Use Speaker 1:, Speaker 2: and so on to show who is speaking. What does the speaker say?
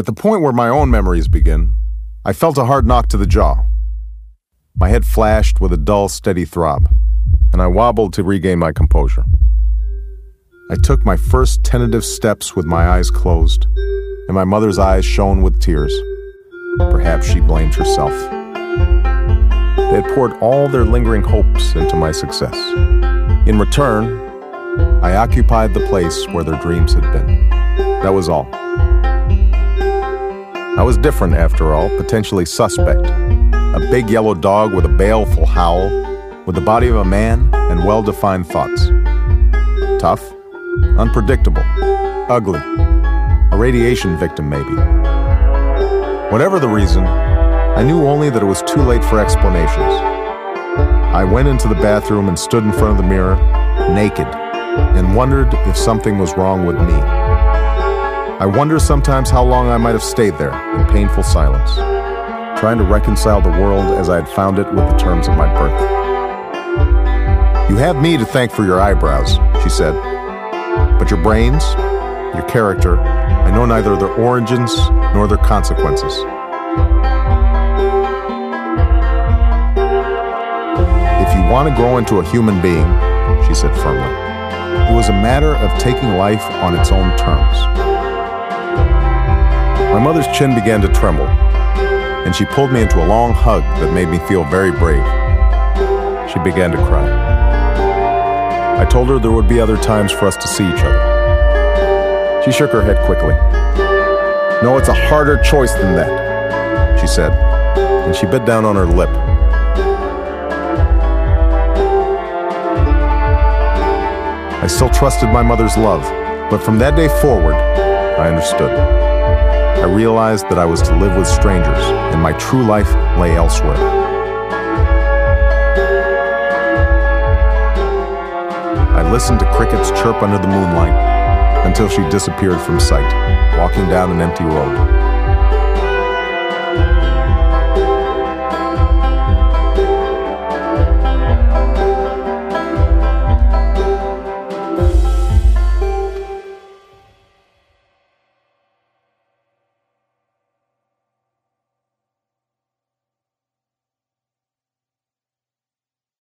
Speaker 1: At the point where my own memories begin, I felt a hard knock to the jaw. My head flashed with a dull, steady throb, and I wobbled to regain my composure. I took my first tentative steps with my eyes closed, and my mother's eyes shone with tears. Perhaps she blamed herself. They had poured all their lingering hopes into my success. In return, I occupied the place where their dreams had been. That was all. I was different, after all, potentially suspect. A big yellow dog with a baleful howl, with the body of a man and well defined thoughts. Tough, unpredictable, ugly, a radiation victim, maybe. Whatever the reason, I knew only that it was too late for explanations. I went into the bathroom and stood in front of the mirror, naked, and wondered if something was wrong with me. I wonder sometimes how long I might have stayed there in painful silence, trying to reconcile the world as I had found it with the terms of my birth. You have me to thank for your eyebrows, she said, but your brains, your character, I know neither their origins nor their consequences. If you want to grow into a human being, she said firmly, it was a matter of taking life on its own terms. Mother's chin began to tremble, and she pulled me into a long hug that made me feel very brave. She began to cry. I told her there would be other times for us to see each other. She shook her head quickly. No, it's a harder choice than that, she said, and she bit down on her lip. I still trusted my mother's love, but from that day forward, I understood. I realized that I was to live with strangers, and my true life lay elsewhere. I listened to crickets chirp under the moonlight until she disappeared from sight, walking down an empty road.